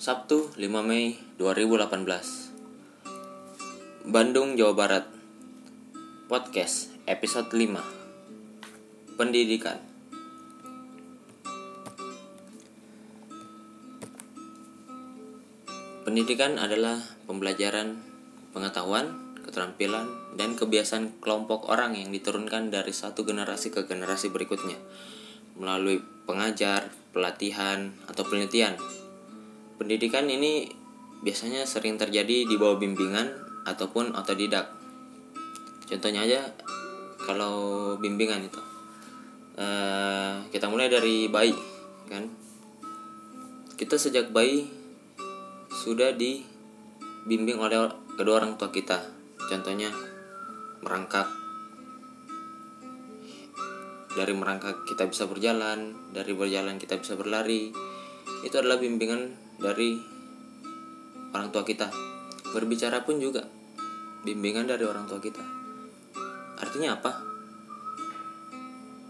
Sabtu 5 Mei 2018 Bandung, Jawa Barat. Podcast episode 5 Pendidikan. Pendidikan adalah pembelajaran, pengetahuan, keterampilan, dan kebiasaan kelompok orang yang diturunkan dari satu generasi ke generasi berikutnya. Melalui pengajar, pelatihan, atau penelitian. Pendidikan ini biasanya sering terjadi di bawah bimbingan ataupun otodidak. Contohnya aja kalau bimbingan itu, uh, kita mulai dari bayi, kan? Kita sejak bayi sudah dibimbing oleh kedua orang tua kita. Contohnya merangkak dari merangkak kita bisa berjalan, dari berjalan kita bisa berlari. Itu adalah bimbingan dari orang tua kita. Berbicara pun juga bimbingan dari orang tua kita. Artinya apa?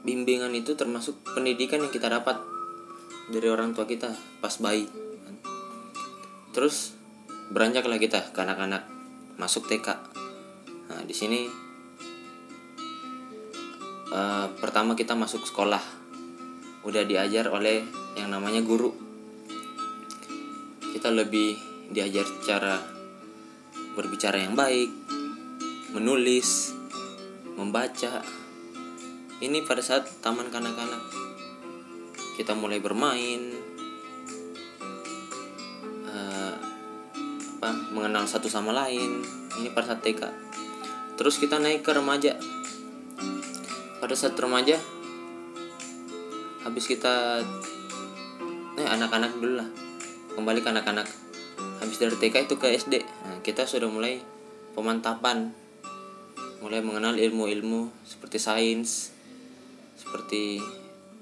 Bimbingan itu termasuk pendidikan yang kita dapat dari orang tua kita pas bayi. Terus beranjaklah kita ke anak-anak masuk TK. Nah, di sini uh, pertama kita masuk sekolah udah diajar oleh yang namanya guru kita lebih diajar cara berbicara yang baik menulis membaca. Ini pada saat taman kanak-kanak. Kita mulai bermain uh, apa mengenal satu sama lain. Ini pada saat TK terus kita naik ke remaja. Pada saat remaja habis kita eh anak-anak dulu lah kembali ke anak-anak. Habis dari TK itu ke SD nah, kita sudah mulai pemantapan. Mulai mengenal ilmu-ilmu seperti sains seperti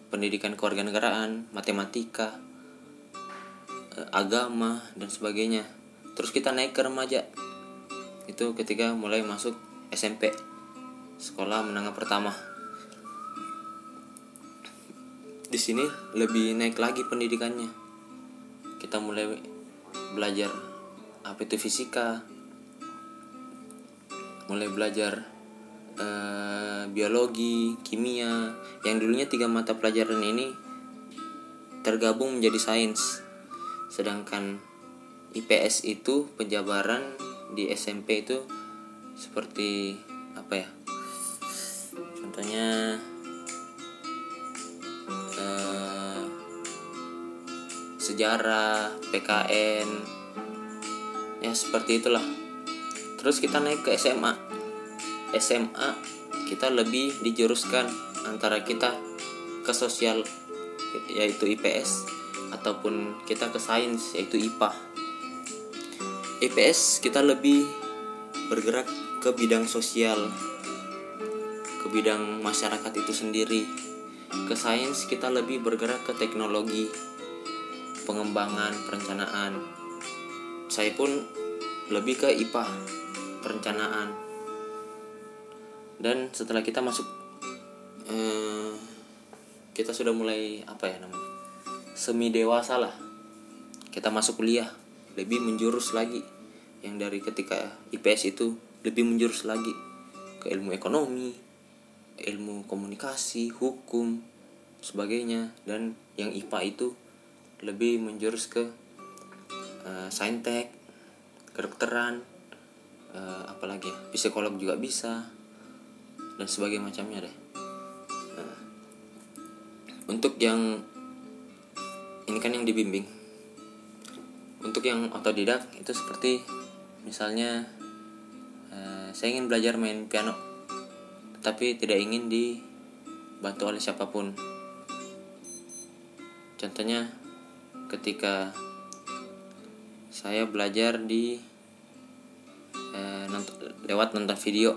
pendidikan kewarganegaraan matematika eh, agama dan sebagainya. Terus kita naik ke remaja. Itu ketika mulai masuk SMP sekolah menengah pertama. Di sini lebih naik lagi pendidikannya kita mulai belajar apa itu fisika. Mulai belajar uh, biologi kimia. Yang dulunya tiga mata pelajaran ini tergabung menjadi sains. Sedangkan IPS itu penjabaran di SMP itu seperti apa ya? Contohnya sejarah, PKN, ya seperti itulah. Terus kita naik ke SMA. SMA kita lebih dijuruskan antara kita ke sosial yaitu IPS ataupun kita ke sains yaitu IPA. IPS kita lebih bergerak ke bidang sosial, ke bidang masyarakat itu sendiri. Ke sains kita lebih bergerak ke teknologi, pengembangan perencanaan. Saya pun lebih ke IPA perencanaan. Dan setelah kita masuk eh, kita sudah mulai apa ya namanya semi dewasa lah. Kita masuk kuliah lebih menjurus lagi. Yang dari ketika IPS itu lebih menjurus lagi ke ilmu ekonomi ilmu komunikasi hukum sebagainya. Dan yang IPA itu lebih menjurus ke uh, saintek kedokteran uh, apalagi ya, psikolog juga bisa dan sebagainya macamnya deh. Nah, untuk yang ini kan yang dibimbing. Untuk yang otodidak itu seperti misalnya uh, saya ingin belajar main piano tapi tidak ingin dibantu oleh siapa pun. Contohnya ketika saya belajar di eh, nont lewat nonton video.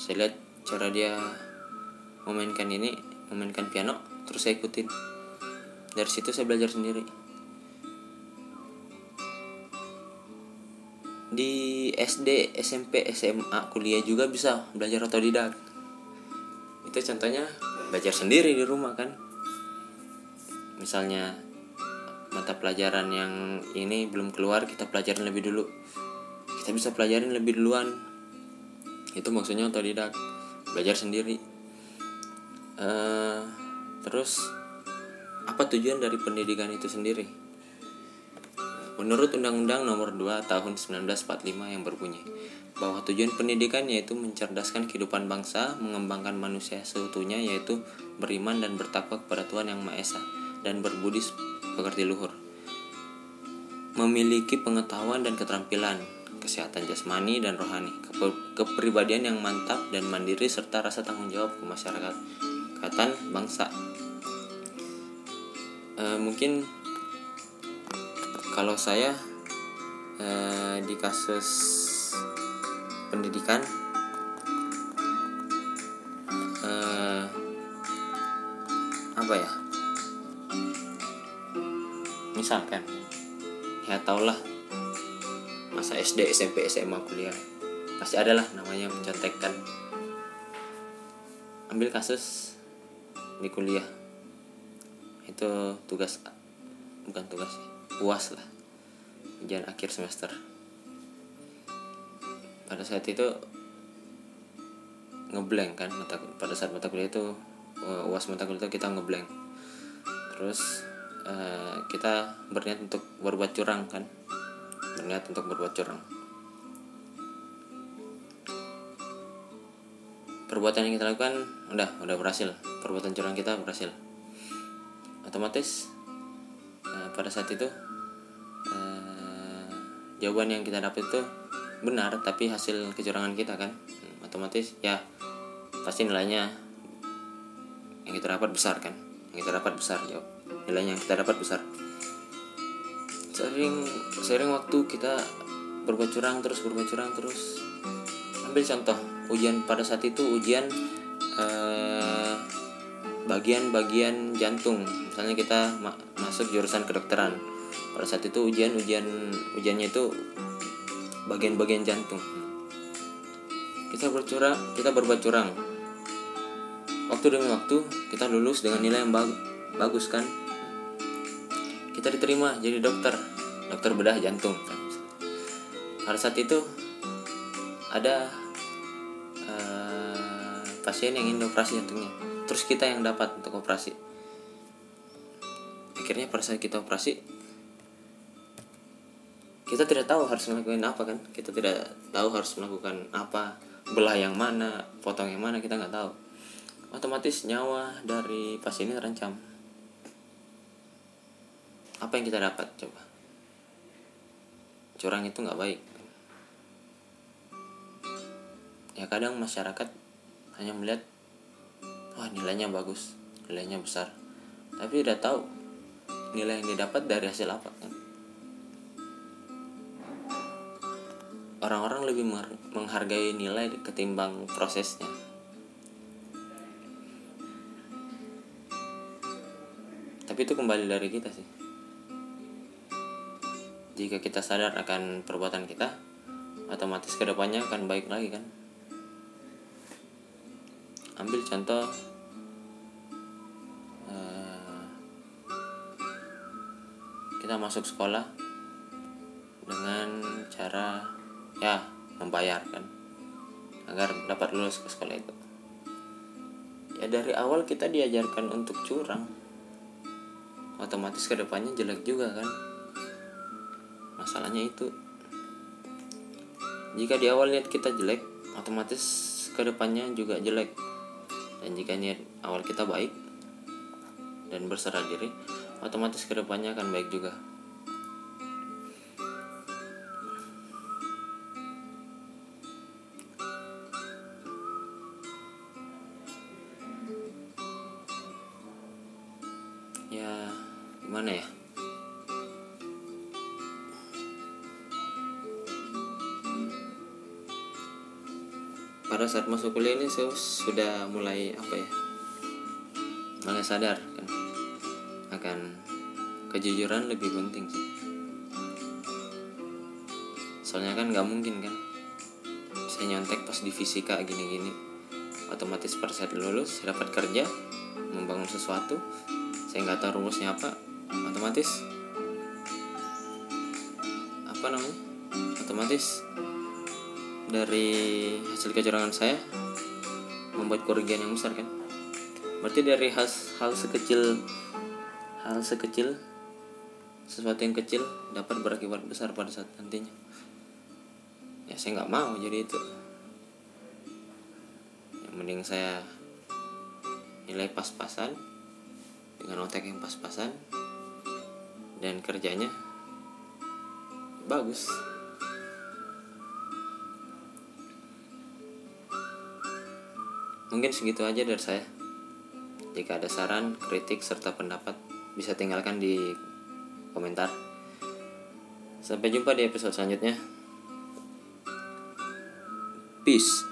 Saya lihat cara dia memainkan ini memainkan piano terus saya ikutin. Dari situ saya belajar sendiri. Di SD SMP SMA kuliah juga bisa belajar otodidak. Itu contohnya belajar sendiri di rumah kan. Misalnya mata pelajaran yang ini belum keluar kita pelajarin lebih dulu. Kita bisa pelajarin lebih duluan. Itu maksudnya otodidak belajar sendiri. Uh, terus apa tujuan dari pendidikan itu sendiri? Menurut Undang-Undang Nomor 2 Tahun 1945 yang berbunyi bahwa tujuan pendidikan yaitu mencerdaskan kehidupan bangsa, mengembangkan manusia seutuhnya yaitu beriman dan bertakwa kepada Tuhan Yang Maha Esa dan berbudi pekerti luhur. Memiliki pengetahuan dan keterampilan, kesehatan jasmani dan rohani, kepribadian yang mantap dan mandiri serta rasa tanggung jawab ke masyarakat, katan bangsa. E, mungkin kalau saya e, di kasus pendidikan eh, apa ya misalkan ya tau lah masa SD SMP SMA kuliah. Pasti ada lah namanya mencontekkan. Ambil kasus di kuliah. Itu tugas bukan tugas puas lah. Ujian akhir semester. Pada saat itu ngeblank kan mata pada saat mata kuliah itu uh, uas mata kuliah itu kita ngeblank. Terus uh, kita berniat untuk berbuat curang kan? Berniat untuk berbuat curang. Perbuatan yang kita lakukan udah udah berhasil. Perbuatan curang kita berhasil. Otomatis uh, pada saat itu uh, jawaban yang kita dapat itu benar tapi hasil kecurangan kita kan? Otomatis ya pasti nilainya yang kita dapat besar kan? Yang kita dapat besar jawab nilainya yang kita dapat besar. Sering sering waktu kita berbuat curang terus berbuat curang terus ambil contoh ujian pada saat itu ujian eh, bagian-bagian jantung. Misalnya kita ma masuk jurusan kedokteran. Pada saat itu ujian ujian ujiannya itu bagian-bagian jantung. Kita bercurang kita berbuat curang. Waktu demi waktu kita lulus dengan nilai yang bag bagus kan kita diterima jadi dokter. Dokter bedah jantung. Pada saat itu ada uh, pasien yang ingin operasi jantungnya. Terus kita yang dapat untuk operasi. Akhirnya pada saat kita operasi kita tidak tahu harus melakukan apa kan? Kita tidak tahu harus melakukan apa belah yang mana potong yang mana kita nggak tahu. Otomatis nyawa dari pasien ini terancam apa yang kita dapat coba curang itu nggak baik ya kadang masyarakat hanya melihat wah nilainya bagus nilainya besar tapi tidak tahu nilai yang didapat dari hasil apa kan orang-orang lebih menghargai nilai ketimbang prosesnya. Tapi itu kembali dari kita sih. Jika kita sadar akan perbuatan kita, otomatis ke depannya akan baik lagi kan. Ambil contoh uh, kita masuk sekolah dengan cara ya membayarkan agar dapat lulus ke sekolah itu. Ya dari awal kita diajarkan untuk curang. Otomatis ke depannya jelek juga kan masalahnya itu jika di awal niat kita jelek otomatis ke depannya juga jelek. Dan jika niat awal kita baik dan berserah diri otomatis ke depannya akan baik juga pada saat masuk kuliah ini saya sudah mulai apa ya mulai sadar kan akan kejujuran lebih penting sih. Soalnya kan nggak mungkin kan saya nyontek pas di fisika gini-gini. Otomatis pada saat lulus saya dapat kerja membangun sesuatu saya nggak tahu rumusnya apa otomatis apa namanya otomatis dari hasil kecurangan saya membuat kerugian yang besar kan? Berarti dari hal hal sekecil hal sekecil sesuatu yang kecil dapat berakibat besar pada saat nantinya. Ya saya nggak mau jadi itu. Yang mending saya nilai pas-pasan dengan otak yang pas-pasan dan kerjanya bagus mungkin segitu aja dari saya. Jika ada saran kritik serta pendapat bisa tinggalkan di komentar. Sampai jumpa di episode selanjutnya. Peace